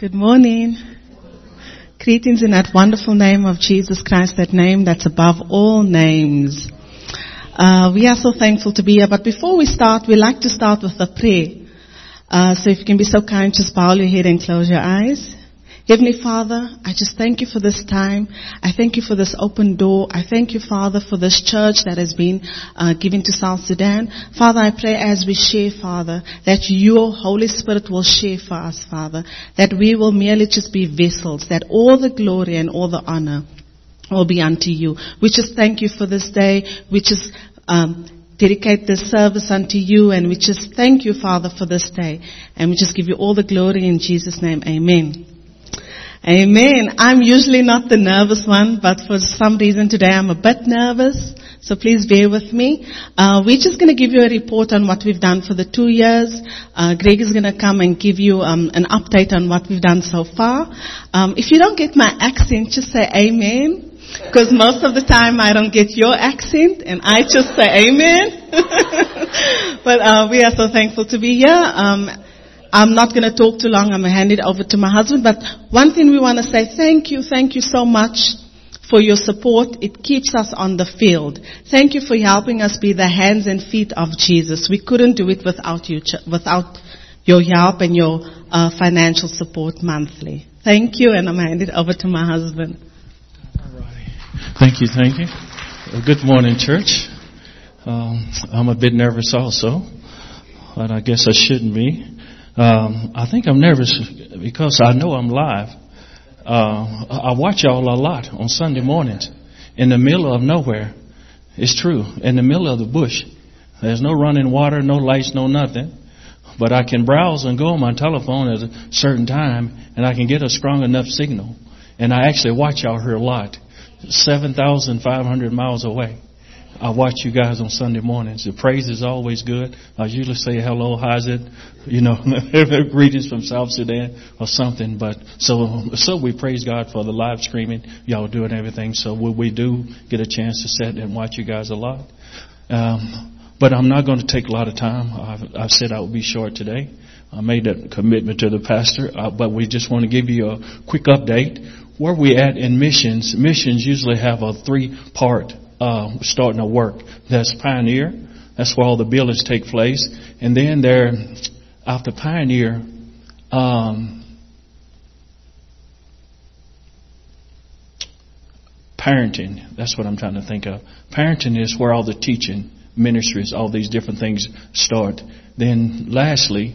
Good morning. Greetings in that wonderful name of Jesus Christ, that name that's above all names. Uh, we are so thankful to be here, but before we start, we like to start with a prayer. Uh, so if you can be so kind, just bow your head and close your eyes. Heavenly Father, I just thank you for this time. I thank you for this open door. I thank you, Father, for this church that has been uh, given to South Sudan. Father, I pray as we share, Father, that your Holy Spirit will share for us, Father, that we will merely just be vessels, that all the glory and all the honor will be unto you. We just thank you for this day. We just um, dedicate this service unto you, and we just thank you, Father, for this day. And we just give you all the glory in Jesus' name. Amen. Amen. I'm usually not the nervous one, but for some reason today I'm a bit nervous. So please bear with me. Uh, we're just going to give you a report on what we've done for the two years. Uh, Greg is going to come and give you um, an update on what we've done so far. Um, if you don't get my accent, just say Amen. Because most of the time I don't get your accent and I just say amen. but uh, we are so thankful to be here. Um, I'm not going to talk too long. I'm going to hand it over to my husband. But one thing we want to say, thank you, thank you so much for your support. It keeps us on the field. Thank you for helping us be the hands and feet of Jesus. We couldn't do it without you, without your help and your uh, financial support monthly. Thank you, and I'm going to hand it over to my husband. Thank you, thank you. Good morning, church. Um, I'm a bit nervous also, but I guess I shouldn't be. Um, I think I'm nervous because I know I'm live. Uh, I watch y'all a lot on Sunday mornings in the middle of nowhere. It's true, in the middle of the bush. There's no running water, no lights, no nothing. But I can browse and go on my telephone at a certain time and I can get a strong enough signal. And I actually watch y'all here a lot. 7,500 miles away. I watch you guys on Sunday mornings. The praise is always good. I usually say hello, how's it? You know, greetings from South Sudan or something. But so, so we praise God for the live streaming. Y'all doing everything. So we, we do get a chance to sit and watch you guys a lot. Um, but I'm not going to take a lot of time. I've, I've said I would be short today. I made that commitment to the pastor, uh, but we just want to give you a quick update. Where we at in missions? Missions usually have a three part uh, starting to work. That's Pioneer. That's where all the buildings take place. And then there, after Pioneer, um, parenting. That's what I'm trying to think of. Parenting is where all the teaching ministries, all these different things start. Then lastly,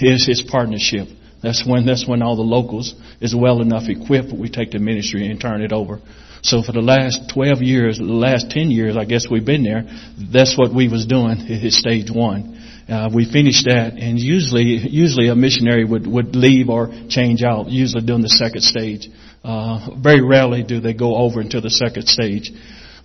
is his partnership. That's when that's when all the locals is well enough equipped. We take the ministry and turn it over. So for the last 12 years, the last 10 years, I guess we've been there. That's what we was doing at stage one. Uh, we finished that, and usually, usually a missionary would would leave or change out. Usually during the second stage. Uh, very rarely do they go over into the second stage.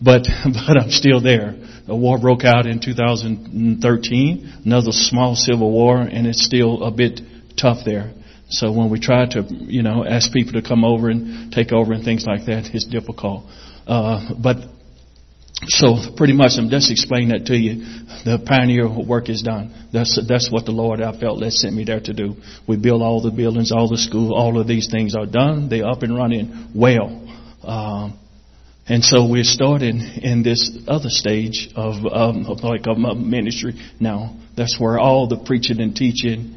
But but I'm still there. The war broke out in 2013, another small civil war, and it's still a bit tough there. So when we try to, you know, ask people to come over and take over and things like that, it's difficult. Uh, but so pretty much I'm just explaining that to you. The pioneer work is done. That's that's what the Lord I felt that sent me there to do. We build all the buildings, all the schools, all of these things are done. They're up and running well. Um, and so we're starting in this other stage of, um, of like a ministry now. That's where all the preaching and teaching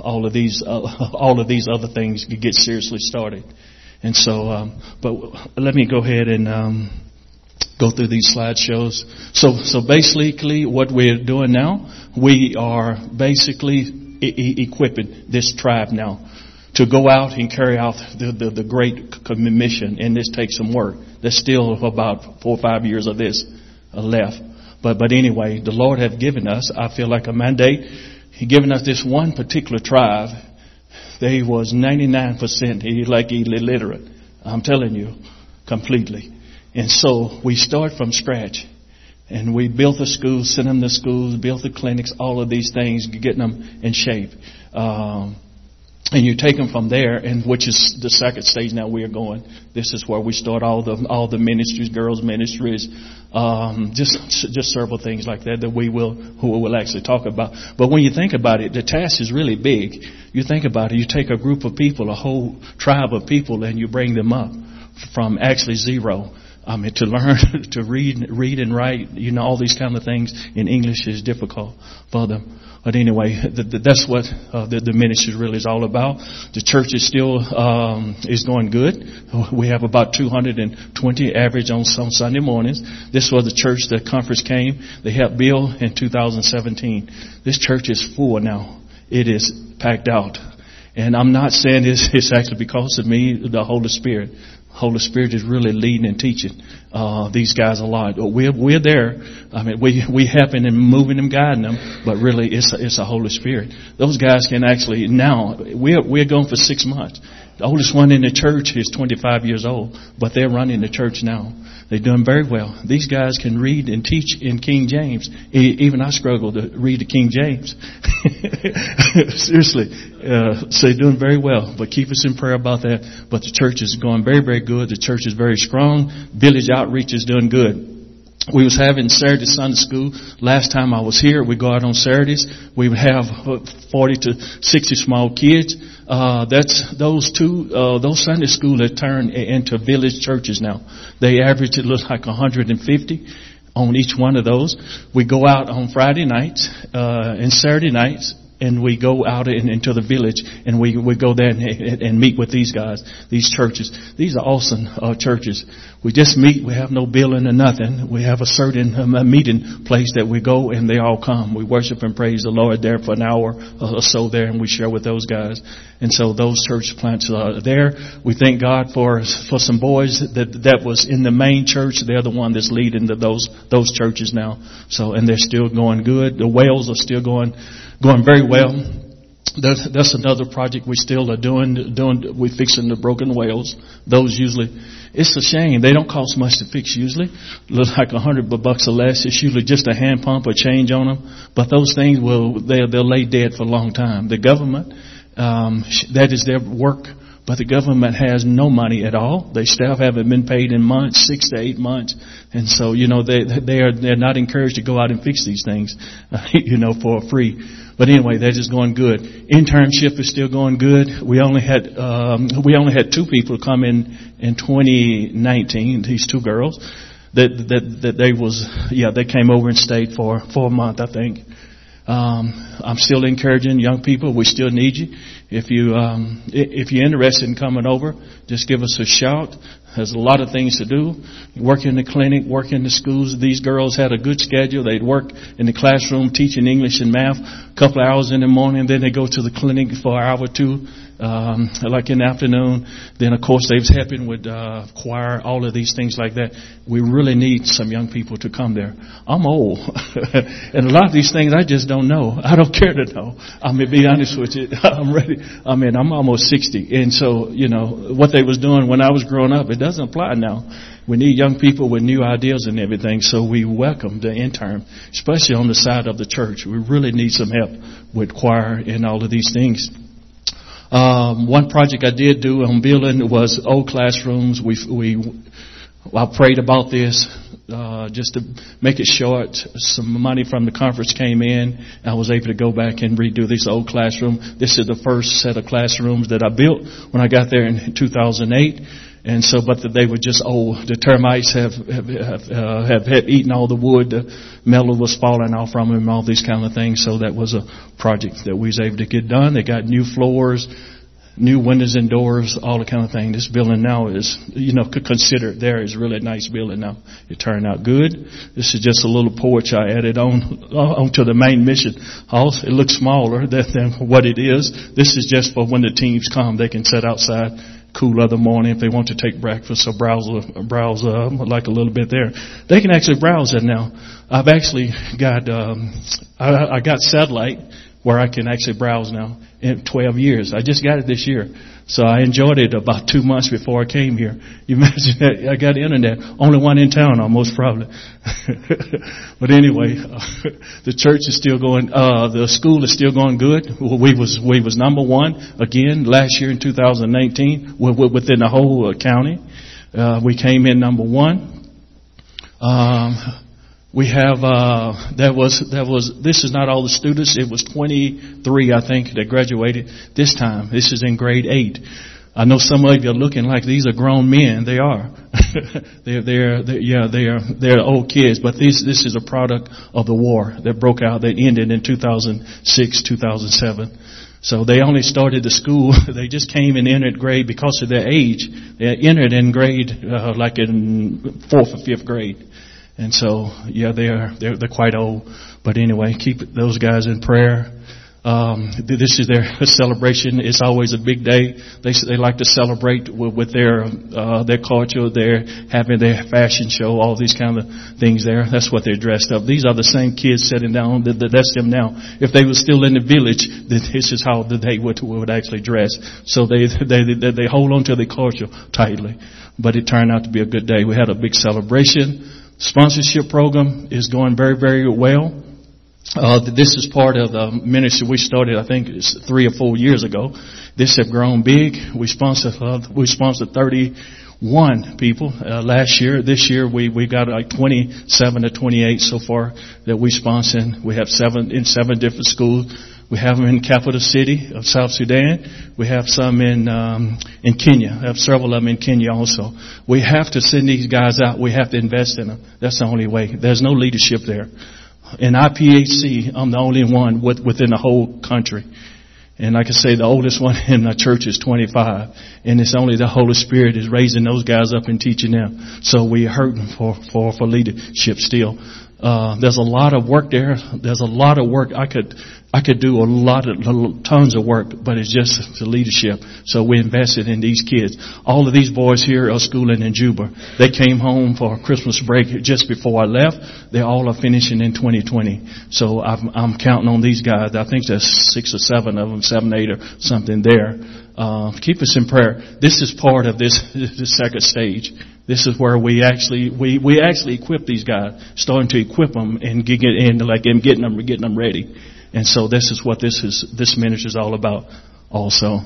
all of these uh, all of these other things could get seriously started. And so, um, but let me go ahead and um, go through these slideshows. So, so basically, what we're doing now, we are basically e- equipping this tribe now to go out and carry out the, the, the great mission. And this takes some work. There's still about four or five years of this left. But, but anyway, the Lord has given us, I feel like a mandate he given us this one particular tribe. They was 99% like illiterate. I'm telling you, completely. And so we start from scratch. And we built the schools, sent them to schools, built the clinics, all of these things, getting them in shape. Um, and you take them from there, and which is the second stage now we are going. This is where we start all the all the ministries, girls ministries, um, just just several things like that that we will who we will actually talk about. But when you think about it, the task is really big. You think about it, you take a group of people, a whole tribe of people, and you bring them up from actually zero. I mean, to learn to read, read and write, you know, all these kind of things in English is difficult for them. But anyway, that's what uh, the, the, ministry really is all about. The church is still um, is going good. We have about 220 average on, on Sunday mornings. This was the church the conference came. They helped build in 2017. This church is full now. It is packed out. And I'm not saying this, it's actually because of me, the Holy Spirit. Holy Spirit is really leading and teaching uh, these guys a lot. We're we're there. I mean, we we helping and moving them, guiding them, but really it's a, it's a Holy Spirit. Those guys can actually now we're we're going for six months. The oldest one in the church is 25 years old, but they're running the church now. They're doing very well. These guys can read and teach in King James. Even I struggle to read the King James. Seriously. Uh, so they're doing very well. But keep us in prayer about that. But the church is going very, very good. The church is very strong. Village outreach is doing good. We was having Saturday Sunday school. Last time I was here, we go out on Saturdays. We would have 40 to 60 small kids. Uh, that's those two, uh, those Sunday school have turned into village churches now. They average it looks like 150 on each one of those. We go out on Friday nights, uh, and Saturday nights and we go out in, into the village and we, we go there and, and, meet with these guys, these churches. These are awesome uh, churches. We just meet. We have no billing or nothing. We have a certain um, meeting place that we go and they all come. We worship and praise the Lord there for an hour or so there and we share with those guys. And so those church plants are there. We thank God for for some boys that that was in the main church. They're the one that's leading the, those those churches now. So and they're still going good. The whales are still going going very well. That's, that's another project we still are doing. Doing we fixing the broken whales. Those usually, it's a shame they don't cost much to fix. Usually, look like a hundred bucks or less. It's usually just a hand pump or change on them. But those things will they they'll lay dead for a long time. The government, um, that is their work. But the government has no money at all. Their staff haven't been paid in months, six to eight months, and so you know they they are they're not encouraged to go out and fix these things, you know, for free. But anyway, that is going good. Internship is still going good. We only had um, we only had two people come in in 2019. These two girls that that that they was yeah they came over and stayed for for a month I think. Um, I'm still encouraging young people. We still need you. If you um, if you're interested in coming over, just give us a shout. There's a lot of things to do. Work in the clinic, work in the schools. These girls had a good schedule. They'd work in the classroom teaching English and math a couple hours in the morning. Then they go to the clinic for an hour or two, um, like in the afternoon. Then of course they was helping with uh, choir, all of these things like that. We really need some young people to come there. I'm old, and a lot of these things I just don't know. I don't care to know. I mean, be honest with you. I'm ready. I mean, I'm almost 60, and so you know what they was doing when I was growing up. It doesn't apply now. We need young people with new ideas and everything, so we welcome the intern, especially on the side of the church. We really need some help with choir and all of these things. Um, one project I did do on building was old classrooms. We we I prayed about this uh, just to make it short. Some money from the conference came in. I was able to go back and redo this old classroom. This is the first set of classrooms that I built when I got there in 2008. And so, but they were just old. The termites have have have, uh, have, have eaten all the wood. The metal was falling off from them, all these kind of things. So that was a project that we was able to get done. They got new floors, new windows and doors, all the kind of thing. This building now is, you know, could consider it there is really a nice building now. It turned out good. This is just a little porch I added on uh, onto the main mission house. It looks smaller than, than what it is. This is just for when the teams come, they can sit outside cool of the morning if they want to take breakfast or browse browse uh, like a little bit there. They can actually browse it now. I've actually got um, I, I got satellite where I can actually browse now in 12 years. I just got it this year. So I enjoyed it about two months before I came here. You imagine that I got internet, only one in town almost probably. but anyway, uh, the church is still going, uh, the school is still going good. We was, we was number one again last year in 2019 within the whole uh, county. Uh, we came in number one. Um, we have uh, that was that was this is not all the students. It was 23, I think, that graduated this time. This is in grade eight. I know some of you are looking like these are grown men. They are. they're, they're, they're, yeah, they're, they're old kids, but this, this is a product of the war that broke out, that ended in 2006, 2007. So they only started the school. they just came and entered grade because of their age. They entered in grade uh, like in fourth or fifth grade. And so, yeah, they're, they're, they're quite old. But anyway, keep those guys in prayer. Um, this is their celebration. It's always a big day. They they like to celebrate with, with their uh, their culture. They're having their fashion show, all these kind of things. There, that's what they're dressed up. These are the same kids sitting down. That's them now. If they were still in the village, this is how they would would actually dress. So they they they, they hold on to their culture tightly. But it turned out to be a good day. We had a big celebration. Sponsorship program is going very, very well. Uh, this is part of the ministry we started, I think it's three or four years ago. This have grown big. We sponsor, uh, we sponsored 31 people, uh, last year. This year we, we got like 27 to 28 so far that we sponsor. We have seven, in seven different schools. We have them in capital city of South Sudan. We have some in um, in Kenya. We have several of them in Kenya also. We have to send these guys out. We have to invest in them. That's the only way. There's no leadership there. In IPHC, I'm the only one with, within the whole country. And like I say, the oldest one in the church is 25. And it's only the Holy Spirit is raising those guys up and teaching them. So we're hurting for, for, for leadership still. Uh, there's a lot of work there. There's a lot of work. I could, I could do a lot of, tons of work, but it's just the leadership. So we invested in these kids. All of these boys here are schooling in Juba. They came home for Christmas break just before I left. They all are finishing in 2020. So I'm, I'm counting on these guys. I think there's six or seven of them, seven, eight or something there. Uh, keep us in prayer. This is part of this, this second stage. This is where we actually we we actually equip these guys, starting to equip them and get and like and getting them getting them ready. And so this is what this is this ministry is all about. Also,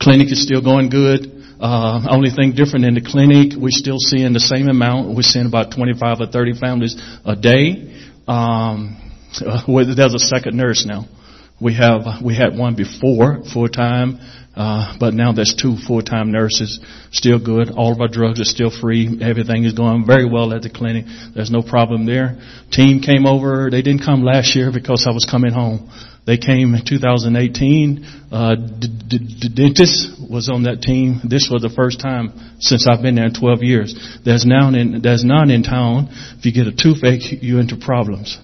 clinic is still going good. Uh, only thing different in the clinic, we're still seeing the same amount. We're seeing about 25 or 30 families a day. Um, uh, there's a second nurse now. We have we had one before full time. Uh, but now there's two full-time nurses. Still good. All of our drugs are still free. Everything is going very well at the clinic. There's no problem there. Team came over. They didn't come last year because I was coming home. They came in 2018. Uh, dentist was on that team. This was the first time since I've been there in 12 years. There's now in, there's none in town. If you get a toothache, you're into problems.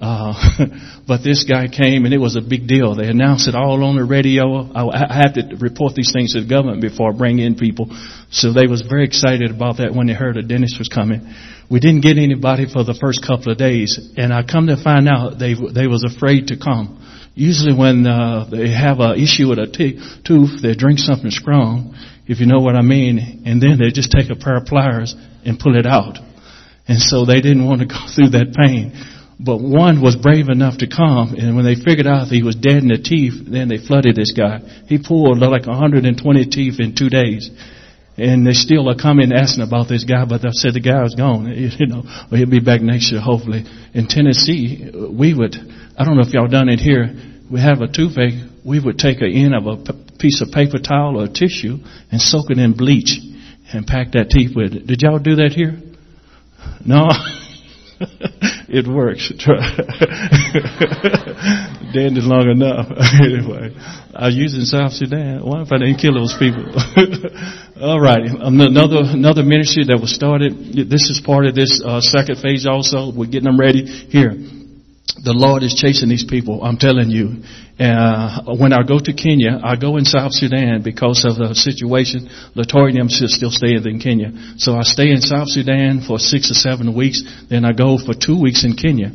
Uh, but this guy came and it was a big deal. They announced it all on the radio. I, I had to report these things to the government before I bring in people. So they was very excited about that when they heard a dentist was coming. We didn't get anybody for the first couple of days and I come to find out they, they was afraid to come. Usually when, uh, they have an issue with a t- tooth, they drink something strong, if you know what I mean, and then they just take a pair of pliers and pull it out. And so they didn't want to go through that pain. But one was brave enough to come, and when they figured out that he was dead in the teeth, then they flooded this guy. He pulled like 120 teeth in two days. And they still are coming asking about this guy, but they said the guy is gone. You know, he'll be back next year, hopefully. In Tennessee, we would, I don't know if y'all done it here, we have a toothache, we would take an end of a piece of paper towel or tissue and soak it in bleach and pack that teeth with it. Did y'all do that here? No? it works. Dead is long enough. anyway, I was using South Sudan. Why if I didn't kill those people? All right. Another another ministry that was started. This is part of this uh, second phase. Also, we're getting them ready here. The Lord is chasing these people. I'm telling you. Uh, when I go to Kenya, I go in South Sudan because of the situation. Latoya still stays in Kenya. So I stay in South Sudan for six or seven weeks. Then I go for two weeks in Kenya.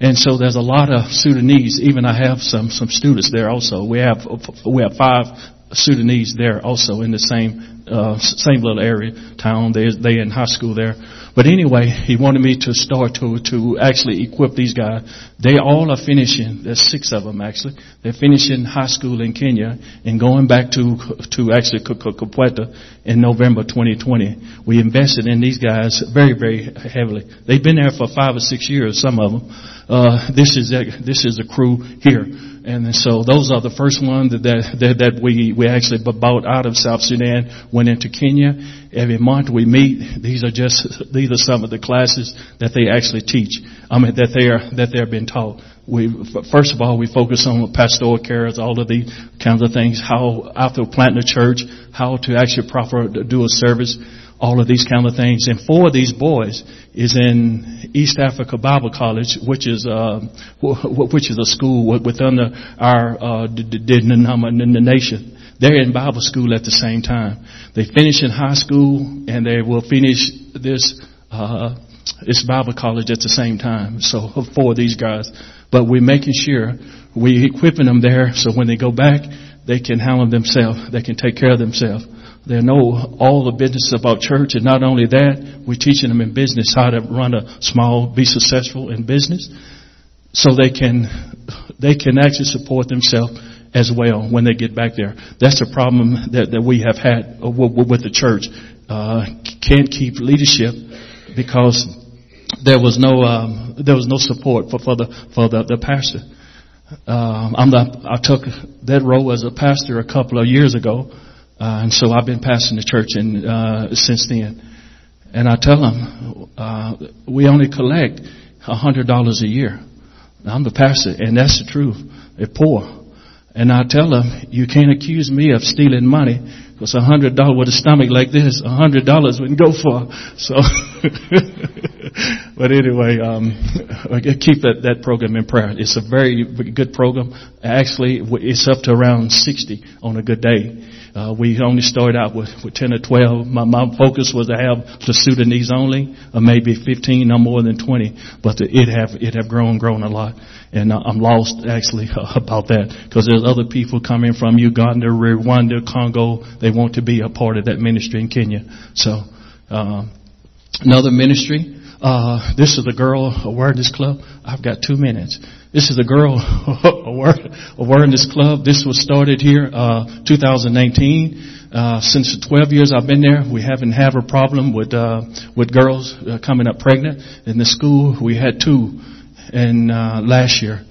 And so there's a lot of Sudanese. Even I have some, some students there also. We have, we have five Sudanese there also in the same uh, same little area town. They they in high school there. But anyway, he wanted me to start to to actually equip these guys. They all are finishing. There's six of them actually. They're finishing high school in Kenya and going back to to actually Kapoeta in November 2020. We invested in these guys very very heavily. They've been there for five or six years. Some of them. Uh, this is this is the crew here. And so those are the first ones that, that, that we, we actually bought out of South Sudan, went into Kenya. Every month we meet. These are just, these are some of the classes that they actually teach. I mean, that they are, that they're being taught. We, first of all, we focus on pastoral cares, all of these kinds of things, how after planting a church, how to actually proper do a service all of these kind of things. And four of these boys is in East Africa Bible College, which is uh, which is a school within the, our uh, denomination. They're in Bible school at the same time. They finish in high school and they will finish this uh, this Bible college at the same time. So four of these guys, but we're making sure we're equipping them there so when they go back, they can handle themselves. They can take care of themselves. They know all the business about church, and not only that, we're teaching them in business how to run a small, be successful in business, so they can they can actually support themselves as well when they get back there. That's a problem that, that we have had with the church. Uh, can't keep leadership because there was no um, there was no support for, for the for the, the pastor. Um, I'm the, I took that role as a pastor a couple of years ago uh, and so I've been pastoring the church uh, since then. And I tell them, uh, we only collect a hundred dollars a year. I'm the pastor, and that's the truth. They're poor. And I tell them, you can't accuse me of stealing money, because a hundred dollars with a stomach like this, a hundred dollars wouldn't go far. So, but anyway, um, keep that, that program in prayer. It's a very good program. Actually, it's up to around 60 on a good day. Uh, we only started out with, with 10 or 12. My, my focus was to have the Sudanese only, or maybe 15, no more than 20. But the, it have it have grown, grown a lot, and uh, I'm lost actually about that because there's other people coming from Uganda, Rwanda, Congo. They want to be a part of that ministry in Kenya. So uh, another ministry. Uh, this is the Girl Awareness Club. I've got two minutes. This is a Girl Awareness Club. This was started here, uh, 2019. Uh, since the 12 years I've been there, we haven't had a problem with, uh, with girls uh, coming up pregnant. In the school, we had two in, uh, last year.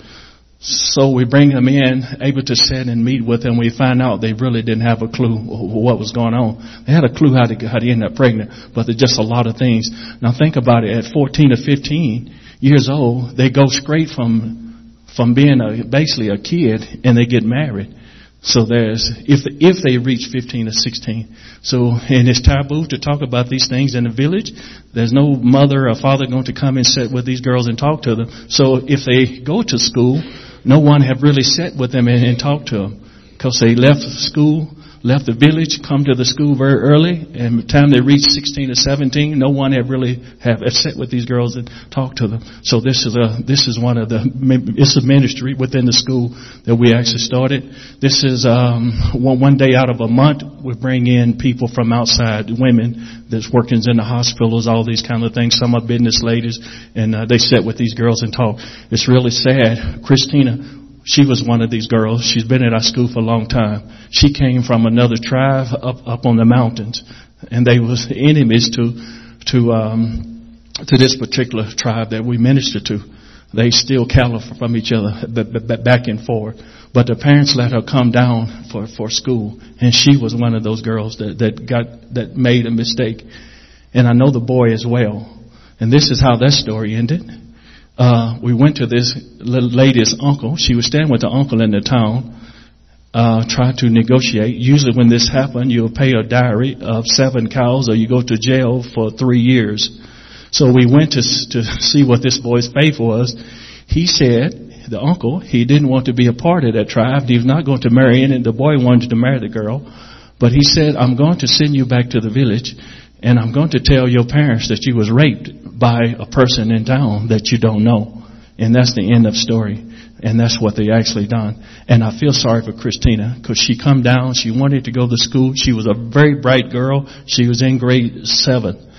So we bring them in, able to sit and meet with them. We find out they really didn't have a clue what was going on. They had a clue how to, how to end up pregnant, but there's just a lot of things. Now think about it. At 14 or 15 years old, they go straight from, from being a, basically a kid and they get married. So there's, if, if they reach 15 or 16. So, and it's taboo to talk about these things in the village. There's no mother or father going to come and sit with these girls and talk to them. So if they go to school, no one have really sat with them and, and talked to them because they left school, left the village, come to the school very early, and by the time they reached 16 or 17, no one have really have sat with these girls and talked to them. So this is a this is one of the it's a ministry within the school that we actually started. This is um, one one day out of a month we bring in people from outside, women that's working in the hospitals, all these kind of things. Some are business ladies, and uh, they sit with these girls and talk. It's really sad. Christina she was one of these girls. She's been at our school for a long time. She came from another tribe up up on the mountains, and they was enemies to to um, to this particular tribe that we ministered to. They steal cattle from each other back and forth. But the parents let her come down for for school, and she was one of those girls that that got that made a mistake. And I know the boy as well. And this is how that story ended uh, we went to this lady's uncle. She was staying with the uncle in the town, uh, trying to negotiate. Usually when this happened, you'll pay a diary of seven cows or you go to jail for three years. So we went to, to see what this boy's faith was. He said, the uncle, he didn't want to be a part of that tribe. He was not going to marry it. The boy wanted to marry the girl. But he said, I'm going to send you back to the village and I'm going to tell your parents that you was raped by a person in town that you don't know. And that's the end of story. And that's what they actually done. And I feel sorry for Christina because she come down. She wanted to go to school. She was a very bright girl. She was in grade seven.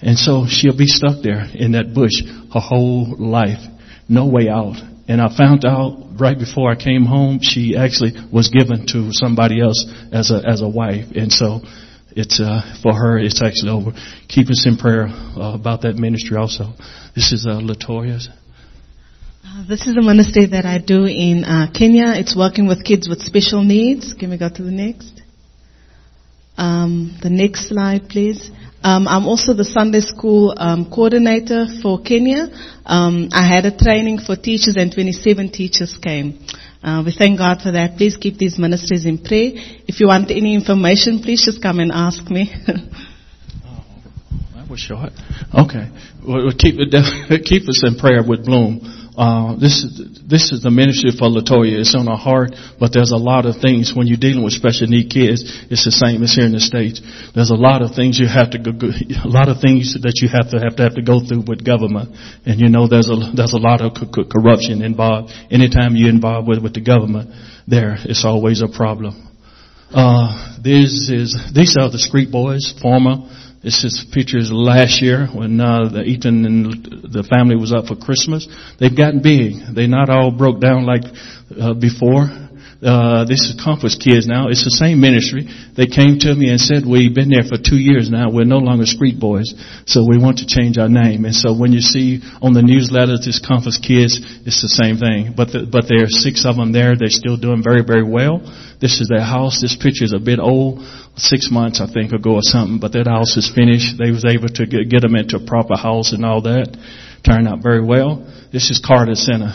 And so she'll be stuck there in that bush her whole life. No way out. And I found out right before I came home, she actually was given to somebody else as a, as a wife. And so it's, uh, for her, it's actually over. Keep us in prayer uh, about that ministry also. This is, uh, Latoya's. Uh, this is a ministry that I do in uh, Kenya. It's working with kids with special needs. Can we go to the next? Um, the next slide, please. Um, I'm also the Sunday school um, coordinator for Kenya. Um, I had a training for teachers, and 27 teachers came. Uh, we thank God for that. Please keep these ministries in prayer. If you want any information, please just come and ask me. oh, that was short. Okay, well, keep it, keep us in prayer with Bloom. Uh, this is this is the ministry for Latoya. It's on our heart, but there's a lot of things when you're dealing with special need kids. It's the same as here in the states. There's a lot of things you have to go, a lot of things that you have to have to have to go through with government, and you know there's a there's a lot of corruption involved. Anytime you're involved with with the government, there it's always a problem. Uh, this is these are the street boys, former this is pictures last year when uh, the Ethan and the family was up for Christmas. They've gotten big. They're not all broke down like uh, before. Uh, this is Compass Kids now. It's the same ministry. They came to me and said, we've been there for two years now. We're no longer Street Boys. So we want to change our name. And so when you see on the newsletters, this Compass Kids, it's the same thing. But, the, but there are six of them there. They're still doing very, very well. This is their house. This picture is a bit old six months, I think, ago or something, but that house is finished. They was able to get, them into a proper house and all that. Turned out very well. This is Carter Center.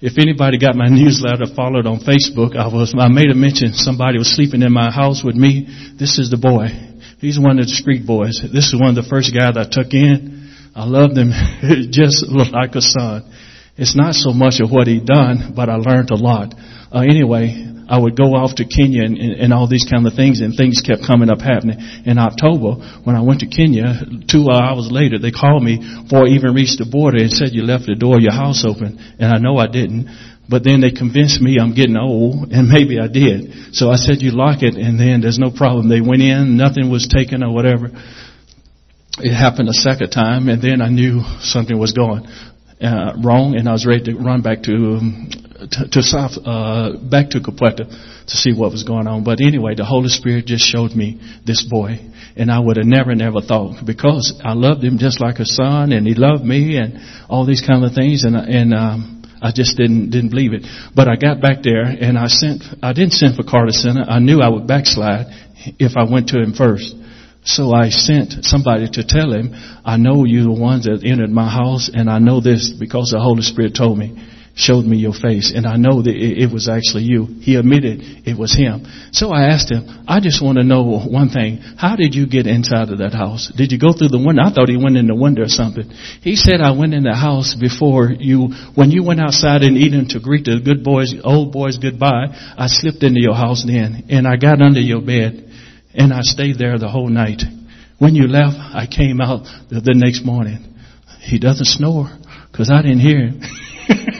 If anybody got my newsletter followed on Facebook, I was, I made a mention somebody was sleeping in my house with me. This is the boy. He's one of the street boys. This is one of the first guys I took in. I loved him. just looked like a son. It's not so much of what he done, but I learned a lot. Uh, anyway, I would go off to Kenya and, and, and all these kind of things, and things kept coming up happening. In October, when I went to Kenya, two hours later, they called me before I even reached the border and said, you left the door of your house open. And I know I didn't. But then they convinced me I'm getting old, and maybe I did. So I said, you lock it, and then there's no problem. They went in, nothing was taken or whatever. It happened a second time, and then I knew something was going uh, wrong, and I was ready to run back to um, to, to South, uh, back to Kapoeta to see what was going on. But anyway, the Holy Spirit just showed me this boy, and I would have never, never thought because I loved him just like a son, and he loved me, and all these kind of things, and and um, I just didn't didn't believe it. But I got back there, and I sent. I didn't send for Carter Center. I knew I would backslide if I went to him first. So I sent somebody to tell him, I know you're the ones that entered my house, and I know this because the Holy Spirit told me showed me your face, and I know that it, was actually you. He admitted it was him. So I asked him, I just want to know one thing. How did you get inside of that house? Did you go through the window? I thought he went in the window or something. He said, I went in the house before you, when you went outside in Eden to greet the good boys, old boys goodbye, I slipped into your house then, and I got under your bed, and I stayed there the whole night. When you left, I came out the, the next morning. He doesn't snore, cause I didn't hear him.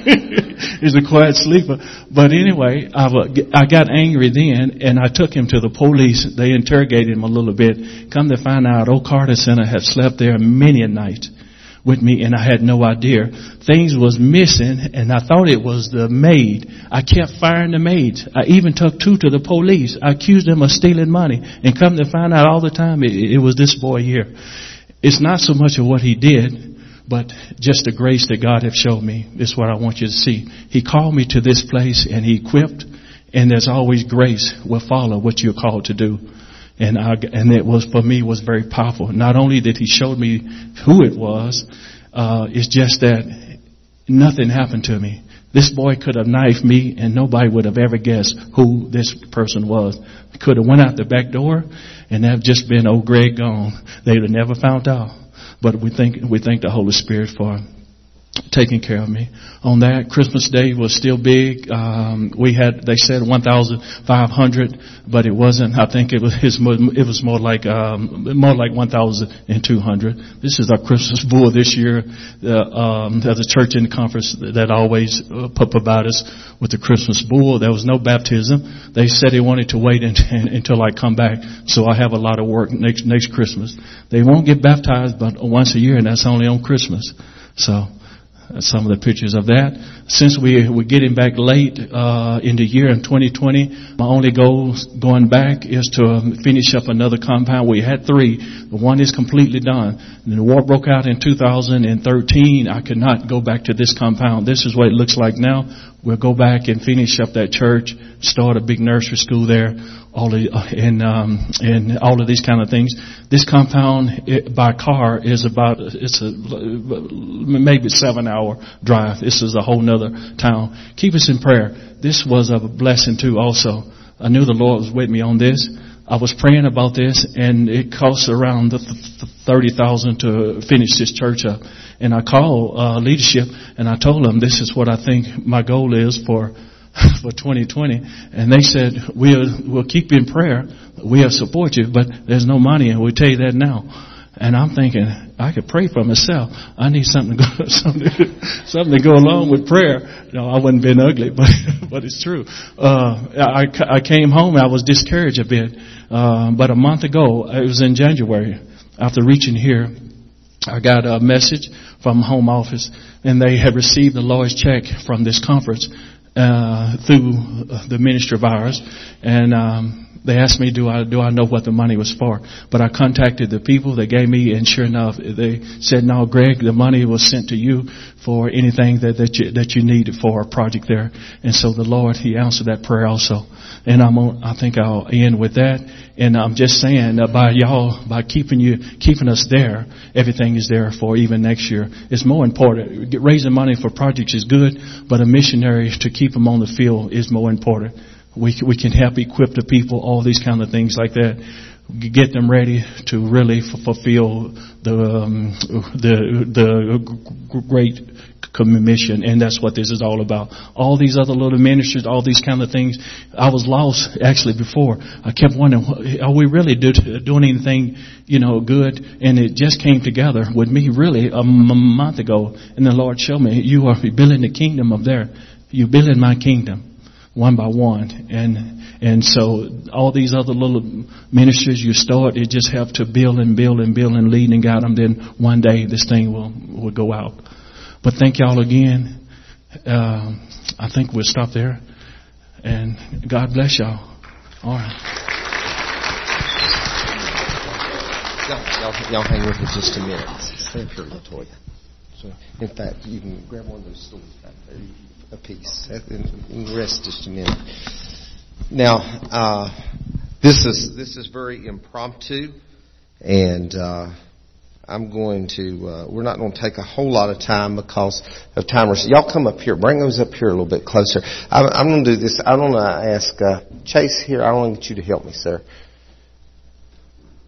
He's a quiet sleeper. But anyway, I, I got angry then and I took him to the police. They interrogated him a little bit. Come to find out, old Carter Center had slept there many a night with me and I had no idea. Things was missing and I thought it was the maid. I kept firing the maids. I even took two to the police. I accused them of stealing money and come to find out all the time it, it was this boy here. It's not so much of what he did, but just the grace that God have showed me is what I want you to see. He called me to this place and He equipped, and there's always grace will follow what you're called to do. And I, and it was for me was very powerful. Not only did He show me who it was, uh, it's just that nothing happened to me. This boy could have knifed me and nobody would have ever guessed who this person was. Could have went out the back door and have just been old Greg gone. They would have never found out. But we thank, we thank the Holy Spirit for taking care of me on that. Christmas Day was still big. Um, we had, they said 1,500, but it wasn't. I think it was, it was more like, um, more like 1,200. This is our Christmas bull this year. Uh, um, there's a church in the conference that always uh, put about us with the Christmas bull. There was no baptism. They said they wanted to wait until I come back. So I have a lot of work next, next Christmas. They won't get baptized but once a year and that's only on Christmas. So, some of the pictures of that. Since we, we're getting back late uh, in the year in 2020, my only goal going back is to finish up another compound. We had three. The one is completely done. And the war broke out in 2013. I could not go back to this compound. This is what it looks like now. We'll go back and finish up that church, start a big nursery school there, all the, and um, and all of these kind of things. This compound it, by car is about it's a maybe seven hour drive. This is a whole nother town. Keep us in prayer. This was a blessing too. Also, I knew the Lord was with me on this. I was praying about this, and it costs around thirty thousand to finish this church up. And I called uh, leadership, and I told them this is what I think my goal is for for 2020. And they said we'll we'll keep you in prayer, we'll support you, but there's no money, and we'll tell you that now. And I'm thinking, I could pray for myself. I need something to go, something, something to go along with prayer. No, I wouldn't been ugly, but, but it's true. Uh, I, I came home, I was discouraged a bit. Uh, but a month ago, it was in January, after reaching here, I got a message from home office and they had received the Lord's check from this conference, uh, through the ministry of ours. And, um, they asked me, do I, do I know what the money was for? But I contacted the people. They gave me, and sure enough, they said, no, Greg, the money was sent to you for anything that, that you, that you needed for a project there. And so the Lord, He answered that prayer also. And I'm on, I think I'll end with that. And I'm just saying that by y'all, by keeping you, keeping us there, everything is there for even next year. It's more important. Raising money for projects is good, but a missionary to keep them on the field is more important. We, we can help equip the people, all these kind of things like that. Get them ready to really f- fulfill the, um, the, the great commission, and that's what this is all about. All these other little ministries, all these kind of things. I was lost actually before. I kept wondering, are we really do, doing anything, you know, good? And it just came together with me really a m- month ago, and the Lord showed me, you are building the kingdom up there. You're building my kingdom one by one. And, and so all these other little ministries you start, it just have to build and build and build and lead and guide them. Then one day this thing will, will go out. But thank y'all again. Uh, I think we'll stop there. And God bless y'all. All right. Y'all, y'all, y'all hang with me just a minute. Up here, Latoya. So, in fact, you can grab one of those stools back there a piece. And rest just a minute. Now, uh, this is this is very impromptu, and uh, I'm going to. Uh, we're not going to take a whole lot of time because of timers. Y'all come up here. Bring those up here a little bit closer. I'm, I'm going to do this. I want to ask uh, Chase here. I want to get you to help me, sir.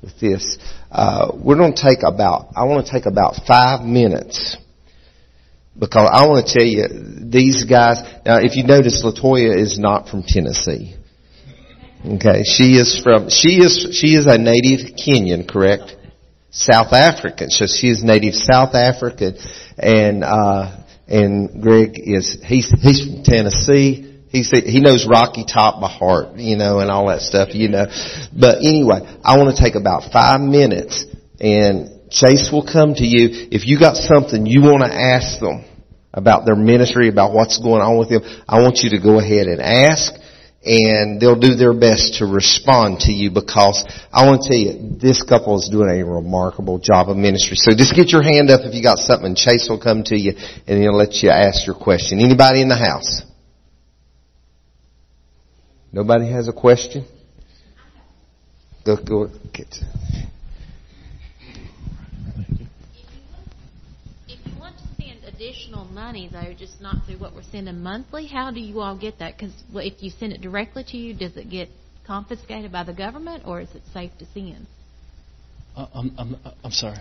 With this, uh, we're going to take about. I want to take about five minutes because I want to tell you, these guys, now if you notice, Latoya is not from Tennessee. Okay, she is from, she is, she is a native Kenyan, correct? South African. So she is native South African and, uh, and Greg is, he's, he's from Tennessee. He's, he knows Rocky Top by heart, you know, and all that stuff, you know. But anyway, I want to take about five minutes and Chase will come to you. If you got something you want to ask them about their ministry, about what's going on with them, I want you to go ahead and ask and they'll do their best to respond to you because I want to tell you, this couple is doing a remarkable job of ministry. So just get your hand up if you got something. Chase will come to you and he'll let you ask your question. Anybody in the house? Nobody has a question? Go, go, get. If you want to send additional money, though, just not through what we're sending monthly, how do you all get that? Because if you send it directly to you, does it get confiscated by the government, or is it safe to send? Uh, I'm, I'm, I'm sorry.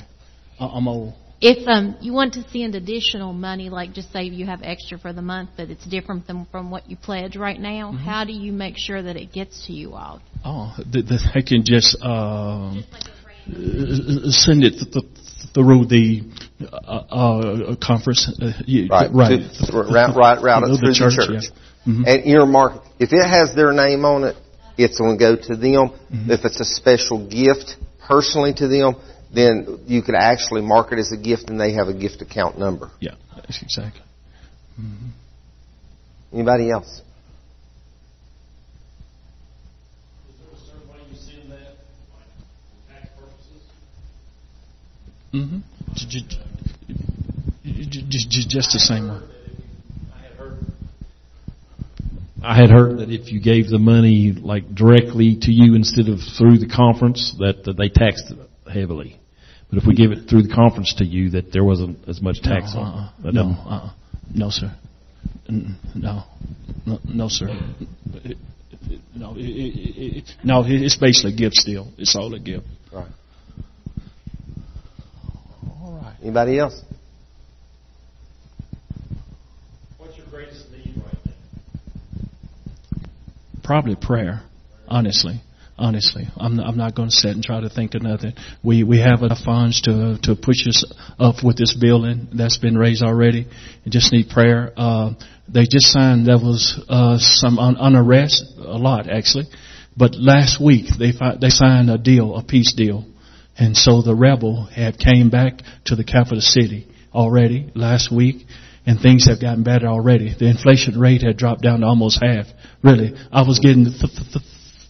I'm old. If um, you want to send additional money, like just say you have extra for the month, but it's different than from what you pledge right now, Mm-hmm. how do you make sure that it gets to you all? Oh, th- th- I can just um, uh, send it th- th- through the uh, uh, conference. Uh, you- Right. right. To- right, right, right Through through the church. yeah. Mhm. And earmark, if it has their name on it, it's going to go to them. Mm-hmm. If it's a special gift personally to them, then you could actually mark it as a gift and they have a gift account number. Yeah, that's exactly. Anybody else? Was there a certain way you send that for tax purposes? Mm-hmm. Just the same way. I had heard that if you gave the money like directly to you instead of through the conference, that, that they taxed it heavily. But if we give it through the conference to you, that there wasn't as much tax no, on uh-uh. it. That no, uh-uh. no, sir. N- No, no, no, sir. It- it- No, it, it, it, no, it's basically a gift still. It's all a gift. Right. All right. Anybody else? What's your greatest need right now? Probably prayer, honestly. Honestly, I'm not, I'm not going to sit and try to think of nothing. We we have enough funds to to push us up with this building that's been raised already. Just need prayer. Uh, they just signed there was uh, some un, unarrest, a lot actually, but last week they fi- they signed a deal, a peace deal, and so the rebel had came back to the capital city already last week, and things have gotten better already. The inflation rate had dropped down to almost half. Really, I was getting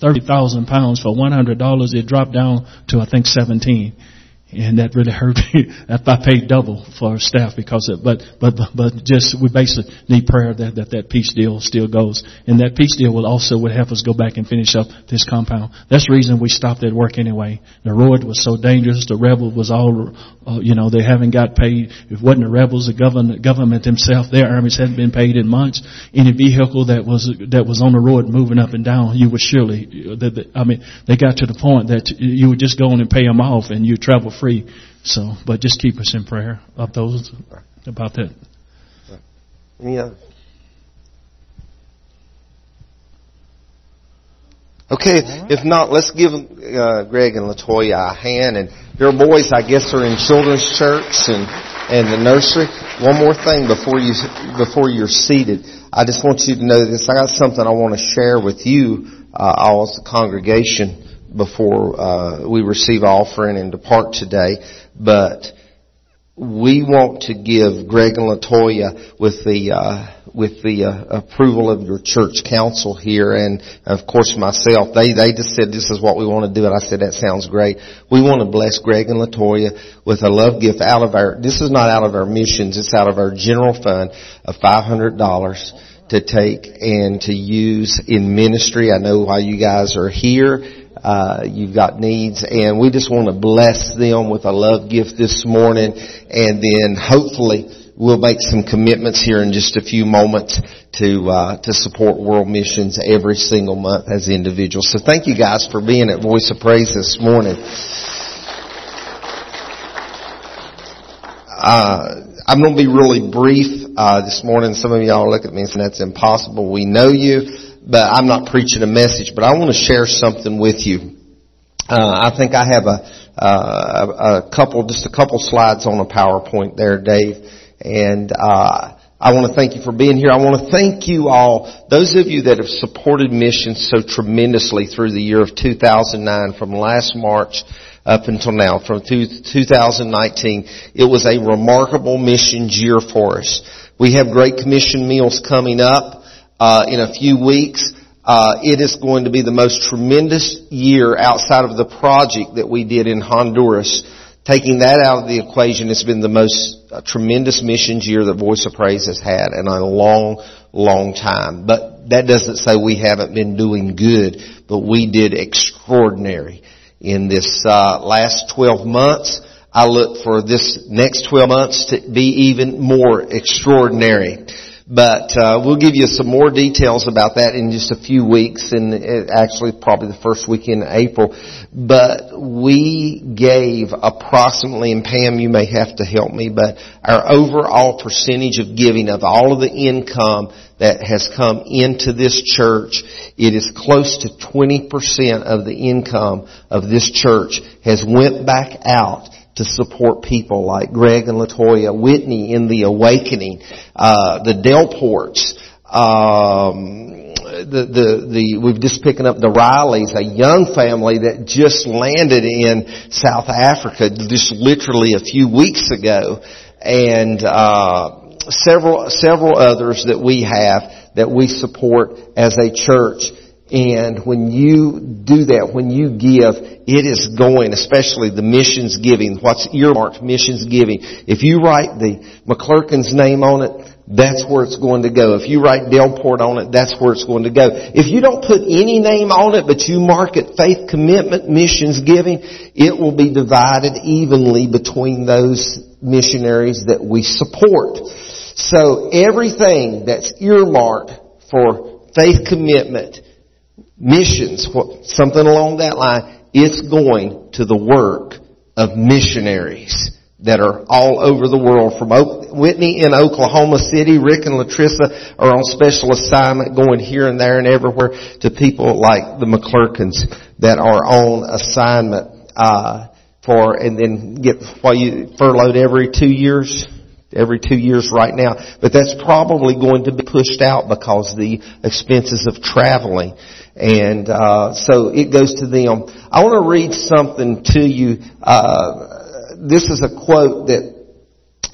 th- th- th- thirty thousand pounds for one hundred dollars. It dropped down to I think seventeen. And that really hurt me. If I paid double for staff because of, but, but, but, just, we basically need prayer that, that that peace deal still goes. And that peace deal will also would help us go back and finish up this compound. That's the reason we stopped that work anyway. The road was so dangerous. The rebel was all, uh, you know, they haven't got paid. If it wasn't the rebels, the government, government themselves, their armies hadn't been paid in months. Any vehicle that was, that was on the road moving up and down, you would surely, that- I mean, they got to the point that you would just go in and pay them off and you travel free. So, but just keep us in prayer of those about that. Any? Okay, if not, let's give uh, Greg and Latoya a hand. And their boys, I guess, are in children's church and and the nursery. One more thing before you before you're seated, I just want you to know this. I got something I want to share with you, uh, all as a congregation, before uh, we receive offering and depart today. But we want to give Greg and Latoya with the uh, with the uh, approval of your church council here, and of course myself. They they just said this is what we want to do, and I said that sounds great. We want to bless Greg and Latoya with a love gift out of our. This is not out of our missions; it's out of our general fund of five hundred dollars to take and to use in ministry. I know why you guys are here. Uh, you've got needs and we just want to bless them with a love gift this morning and then hopefully we'll make some commitments here in just a few moments to, uh, to support world missions every single month as individuals. So thank you guys for being at Voice of Praise this morning. Uh, I'm going to be really brief uh, this morning. Some of y'all look at me and say that's impossible. We know you, but I'm not preaching a message. But I want to share something with you. Uh, I think I have a, uh, a couple, just a couple slides on a PowerPoint there, Dave, and uh, I want to thank you for being here. I want to thank you all, those of you that have supported missions so tremendously through the year of 2009, from last March up until now, from 2019. It was a remarkable missions year for us. We have Great Commission meals coming up uh, in a few weeks. Uh, it is going to be the most tremendous year outside of the project that we did in Honduras. Taking that out of the equation, it's been the most uh, tremendous missions year that Voice of Praise has had in a long, long time. But that doesn't say we haven't been doing good, but we did extraordinary in this uh, last 12 months. I look for this next 12 months to be even more extraordinary. But uh, we'll give you some more details about that in just a few weeks, and it, actually probably the first weekend in April. But we gave approximately, and Pam, you may have to help me, but our overall percentage of giving of all of the income that has come into this church, it is close to 20% of the income of this church has went back out to support people like Greg and Latoya, Whitney in the Awakening, uh, the Delports, um, the, the, the, we've just picking up the Rileys, a young family that just landed in South Africa just literally a few weeks ago. And, uh, several, several others that we have that we support as a church. And when you do that, when you give, it is going, especially the missions giving, what's earmarked missions giving. If you write the McClerkin's name on it, that's where it's going to go. If you write Delport on it, that's where it's going to go. If you don't put any name on it, but you mark it faith commitment missions giving, it will be divided evenly between those missionaries that we support. So everything that's earmarked for faith commitment, missions, something along that line, it's going to the work of missionaries that are all over the world from Whitney in Oklahoma City. Rick and Latrissa are on special assignment going here and there and everywhere to people like the McClerkins that are on assignment, uh, for, and then get, while you furloughed every two years, every two years right now. But that's probably going to be pushed out because the expenses of traveling. And uh, so it goes to them. I want to read something to you. Uh, this is a quote that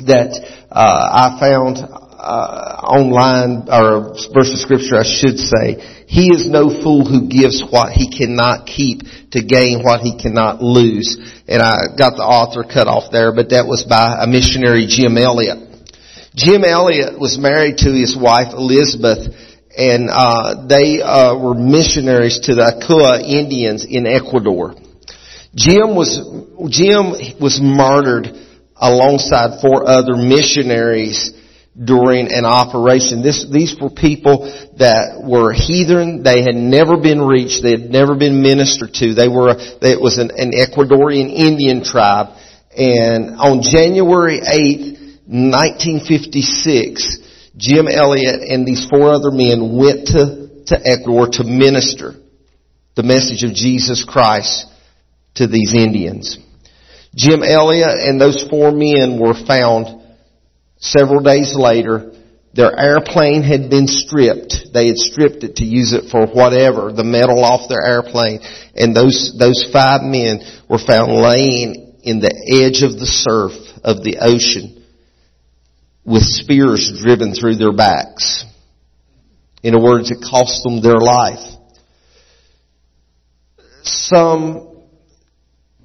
that uh, I found uh, online, or verse of scripture, I should say. He is no fool who gives what he cannot keep to gain what he cannot lose. And I got the author cut off there, but that was by a missionary, Jim Elliot. Jim Elliot was married to his wife Elizabeth, and uh, they uh, were missionaries to the Auca Indians in Ecuador. Jim was Jim was martyred alongside four other missionaries during an operation. This, these were people that were heathen. They had never been reached. They had never been ministered to. They were, it was an, an Ecuadorian Indian tribe. And on January 8th, 1956, Jim Elliot and these four other men went to, to Ecuador to minister the message of Jesus Christ to these Indians. Jim Elliot and those four men were found several days later. Their airplane had been stripped. They had stripped it to use it for whatever, the metal off their airplane. And those, those five men were found laying in the edge of the surf of the ocean with spears driven through their backs. In other words, it cost them their life. Some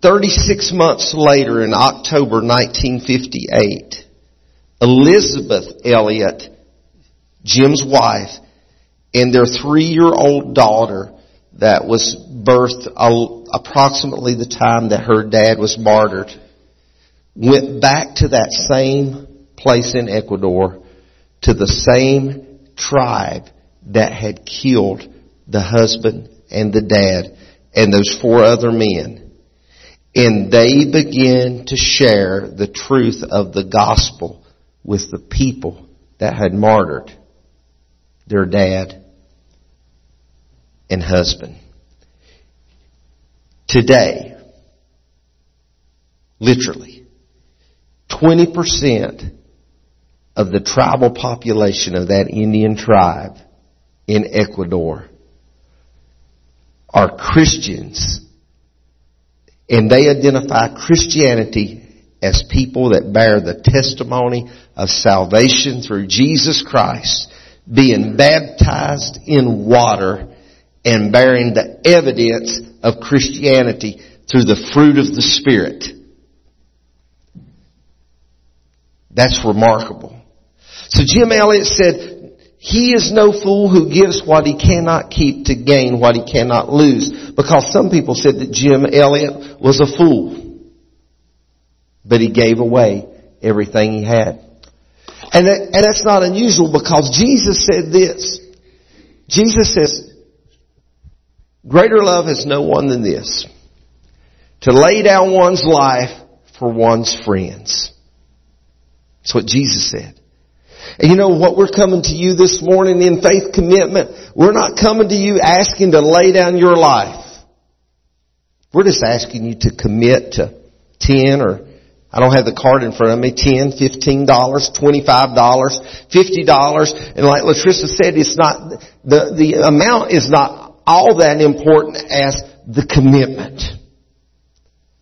36 months later in October 1958, Elizabeth Elliot, Jim's wife, and their three-year-old daughter that was birthed approximately the time that her dad was martyred, went back to that same place in Ecuador to the same tribe that had killed the husband and the dad and those four other men. And they began to share the truth of the gospel with the people that had martyred their dad and husband. Today, literally, 20% of the tribal population of that Indian tribe in Ecuador are Christians and they identify Christianity as people that bear the testimony of salvation through Jesus Christ, being baptized in water and bearing the evidence of Christianity through the fruit of the Spirit. That's remarkable. So Jim Elliot said, he is no fool who gives what he cannot keep to gain what he cannot lose. Because some people said that Jim Elliot was a fool. But he gave away everything he had. And, that, and that's not unusual because Jesus said this. Jesus says, greater love has no one than this. To lay down one's life for one's friends. That's what Jesus said. And you know what we're coming to you this morning in faith commitment? We're not coming to you asking to lay down your life. We're just asking you to commit to 10 or I don't have the card in front of me, $10, $15, $25, $50. And like Latricia said, it's not, the, the amount is not all that important as the commitment.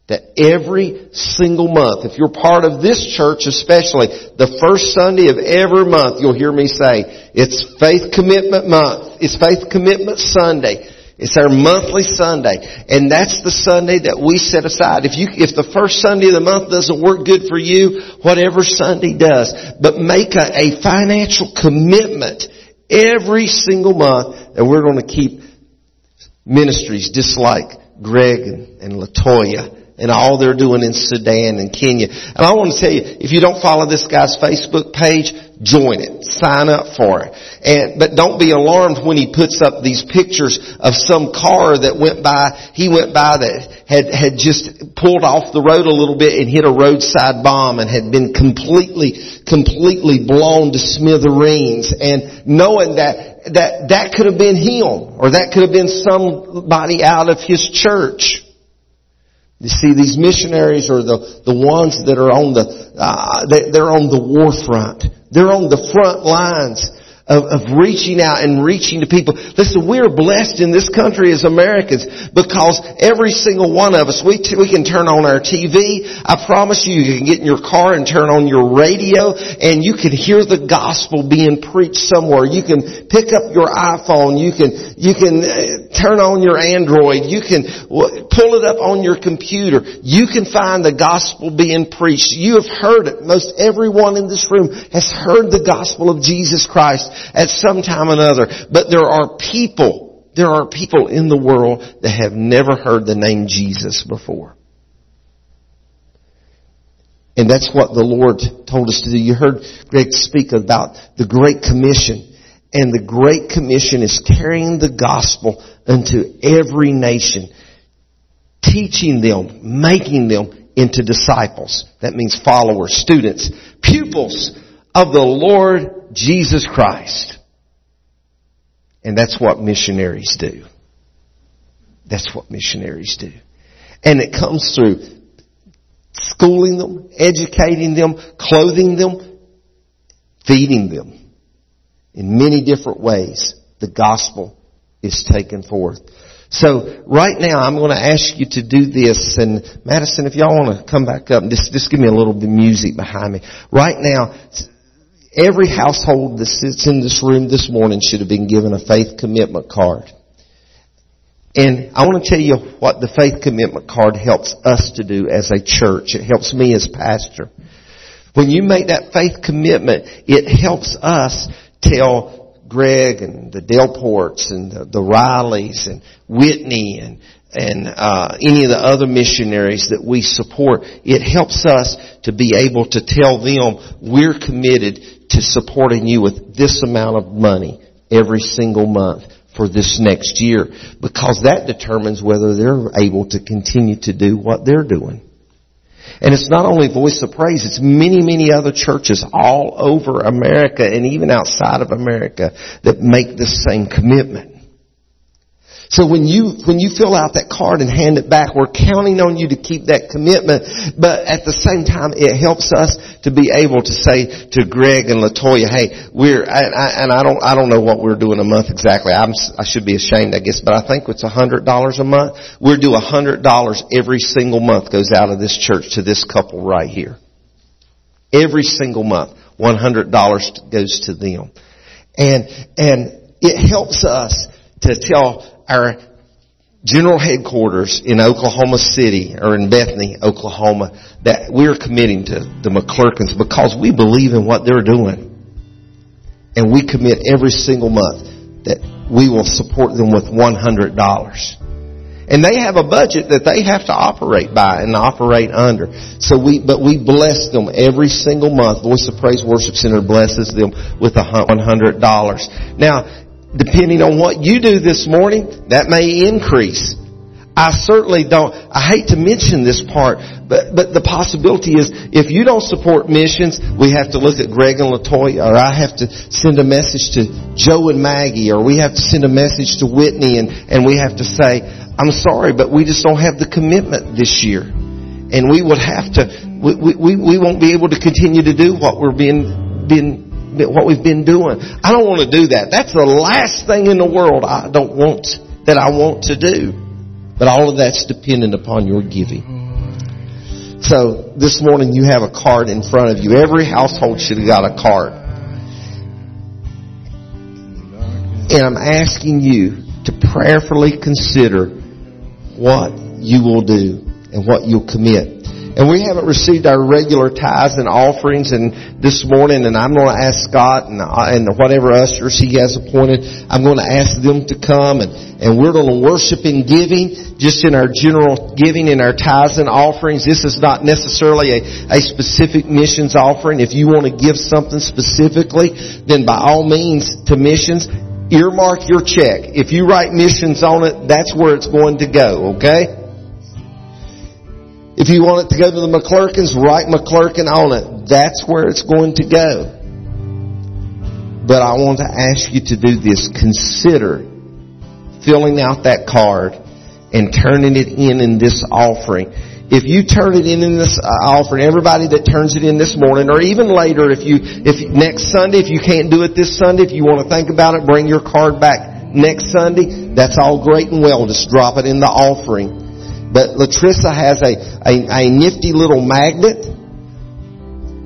That every single month, if you're part of this church especially, the first Sunday of every month, you'll hear me say, it's faith commitment month. It's faith commitment Sunday. It's our monthly Sunday. And that's the Sunday that we set aside. If you, if the first Sunday of the month doesn't work good for you, whatever Sunday does. But make a, a financial commitment every single month that we're going to keep ministries just like Greg and, and Latoya and all they're doing in Sudan and Kenya. And I want to tell you, if you don't follow this guy's Facebook page, join it. Sign up for it. And, but don't be alarmed when he puts up these pictures of some car that went by, he went by that had, had just pulled off the road a little bit and hit a roadside bomb and had been completely, completely blown to smithereens. And knowing that, that, that could have been him or that could have been somebody out of his church. You see, these missionaries are the, the ones that are on the, uh, they, they're on the war front. They're on the front lines of, of reaching out and reaching to people. Listen, we're blessed in this country as Americans because every single one of us, we, t- we can turn on our TV. I promise you, you can get in your car and turn on your radio and you can hear the gospel being preached somewhere. You can pick up your iPhone. You can, you can uh, turn on your Android. You can pull it up on your computer. You can find the gospel being preached. You have heard it. Most everyone in this room has heard the gospel of Jesus Christ at some time or another. But there are people, there are people in the world that have never heard the name Jesus before. And that's what the Lord told us to do. You heard Greg speak about the Great Commission. And the Great Commission is carrying the gospel unto every nation, teaching them, making them into disciples. That means followers, students, pupils of the Lord Jesus Christ. And that's what missionaries do. That's what missionaries do. And it comes through schooling them, educating them, clothing them, feeding them. In many different ways, the gospel is taken forth. So right now I'm going to ask you to do this and Madison, if y'all want to come back up just, just give me a little bit of music behind me. Right now, every household that sits in this room this morning should have been given a faith commitment card. And I want to tell you what the faith commitment card helps us to do as a church. It helps me as pastor. When you make that faith commitment, it helps us tell Greg and the Delports and the, the Rileys and Whitney and and uh, any of the other missionaries that we support, it helps us to be able to tell them we're committed to supporting you with this amount of money every single month for this next year because that determines whether they're able to continue to do what they're doing. And it's not only Voice of Praise, it's many, many other churches all over America and even outside of America that make the same commitment. So when you, when you fill out that card and hand it back, we're counting on you to keep that commitment, but at the same time, it helps us to be able to say to Greg and Latoya, hey, we're, and I, and I don't, I don't know what we're doing a month exactly. I'm, I should be ashamed, I guess, but I think it's a hundred dollars a month. We're due a hundred dollars every single month goes out of this church to this couple right here. Every single month, $100 goes to them. And, and it helps us to tell our general headquarters in Oklahoma City or in Bethany, Oklahoma, that we're committing to the McClerkins because we believe in what they're doing. And we commit every single month that we will support them with $100. And they have a budget that they have to operate by and operate under. So we, but we bless them every single month. Voice of Praise Worship Center blesses them with a $100. Now, depending on what you do this morning, that may increase. I certainly don't, I hate to mention this part, but, but the possibility is if you don't support missions, we have to look at Greg and Latoya, or I have to send a message to Joe and Maggie, or we have to send a message to Whitney and, and we have to say, I'm sorry, but we just don't have the commitment this year. And we would have to, we, we, we won't be able to continue to do what we're being, being what we've been doing. I don't want to do that. That's the last thing in the world I don't want, that I want to do. But all of that's dependent upon your giving. So this morning you have a card in front of you. Every household should have got a card. And I'm asking you to prayerfully consider what you will do and what you'll commit. And we haven't received our regular tithes and offerings and this morning and I'm going to ask Scott and, uh, and whatever ushers he has appointed, I'm going to ask them to come and, and we're going to worship in giving, just in our general giving in our tithes and offerings. This is not necessarily a, a specific missions offering. If you want to give something specifically, then by all means to missions, earmark your check. If you write missions on it, that's where it's going to go, okay? If you want it to go to the McClerkins, write McClerkin on it. That's where it's going to go. But I want to ask you to do this. Consider filling out that card and turning it in in this offering. If you turn it in in this uh, offering, everybody that turns it in this morning, or even later, if you, if next Sunday, if you can't do it this Sunday, if you want to think about it, bring your card back next Sunday. That's all great and well. Just drop it in the offering. But Latrissa has a, a, a nifty little magnet.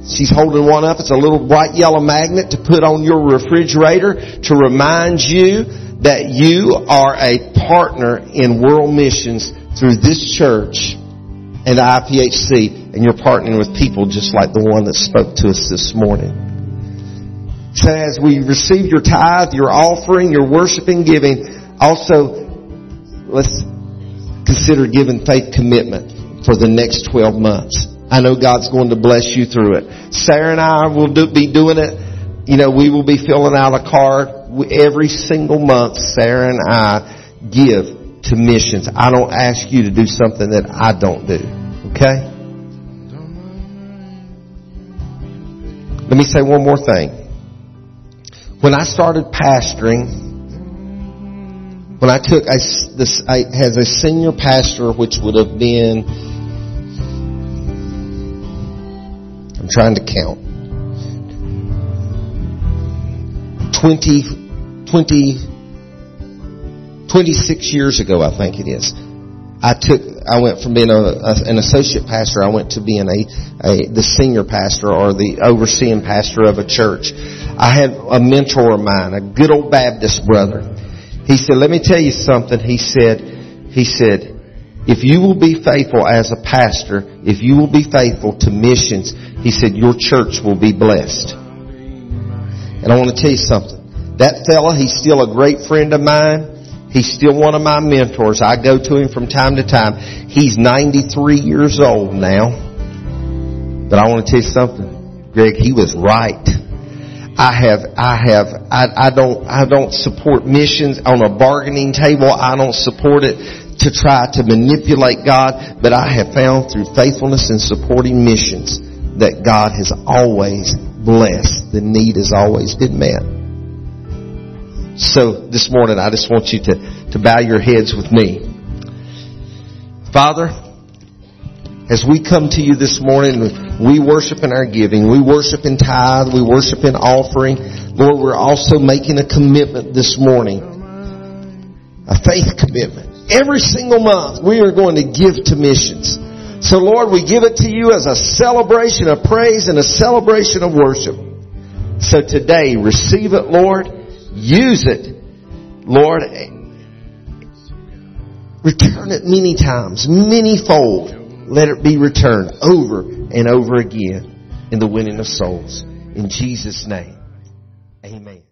She's holding one up. It's a little bright yellow magnet to put on your refrigerator to remind you that you are a partner in world missions through this church and the IPHC and you're partnering with people just like the one that spoke to us this morning. So as we receive your tithe, your offering, your worshiping, giving, also let's consider giving faith commitment for the next 12 months. I know God's going to bless you through it. Sarah and I will do, be doing it. You know, we will be filling out a card every single month. Sarah and I give to missions. I don't ask you to do something that I don't do. Okay? Let me say one more thing. When I started pastoring, when I took, I, this, I as a senior pastor, which would have been, I'm trying to count, 20, 20, 26 years ago, I think it is. I took, I went from being a, a, an associate pastor, I went to being a, a, the senior pastor or the overseeing pastor of a church. I had a mentor of mine, a good old Baptist brother he said, let me tell you something. He said, he said, if you will be faithful as a pastor, if you will be faithful to missions, he said, your church will be blessed. And I want to tell you something. That fella, he's still a great friend of mine. He's still one of my mentors. I go to him from time to time. He's 93 years old now. But I want to tell you something. Greg, he was right. I have, I have, I, I don't, I don't support missions on a bargaining table. I don't support it to try to manipulate God, but I have found through faithfulness and supporting missions that God has always blessed. The need has always been met. So this morning I just want you to, to bow your heads with me. Father, as we come to you this morning, we worship in our giving. We worship in tithe. We worship in offering. Lord, we're also making a commitment this morning. A faith commitment. Every single month, we are going to give to missions. So Lord, we give it to you as a celebration of praise and a celebration of worship. So today, receive it, Lord. Use it. Lord, return it many times, many fold let it be returned over and over again in the winning of souls. In Jesus' name, amen.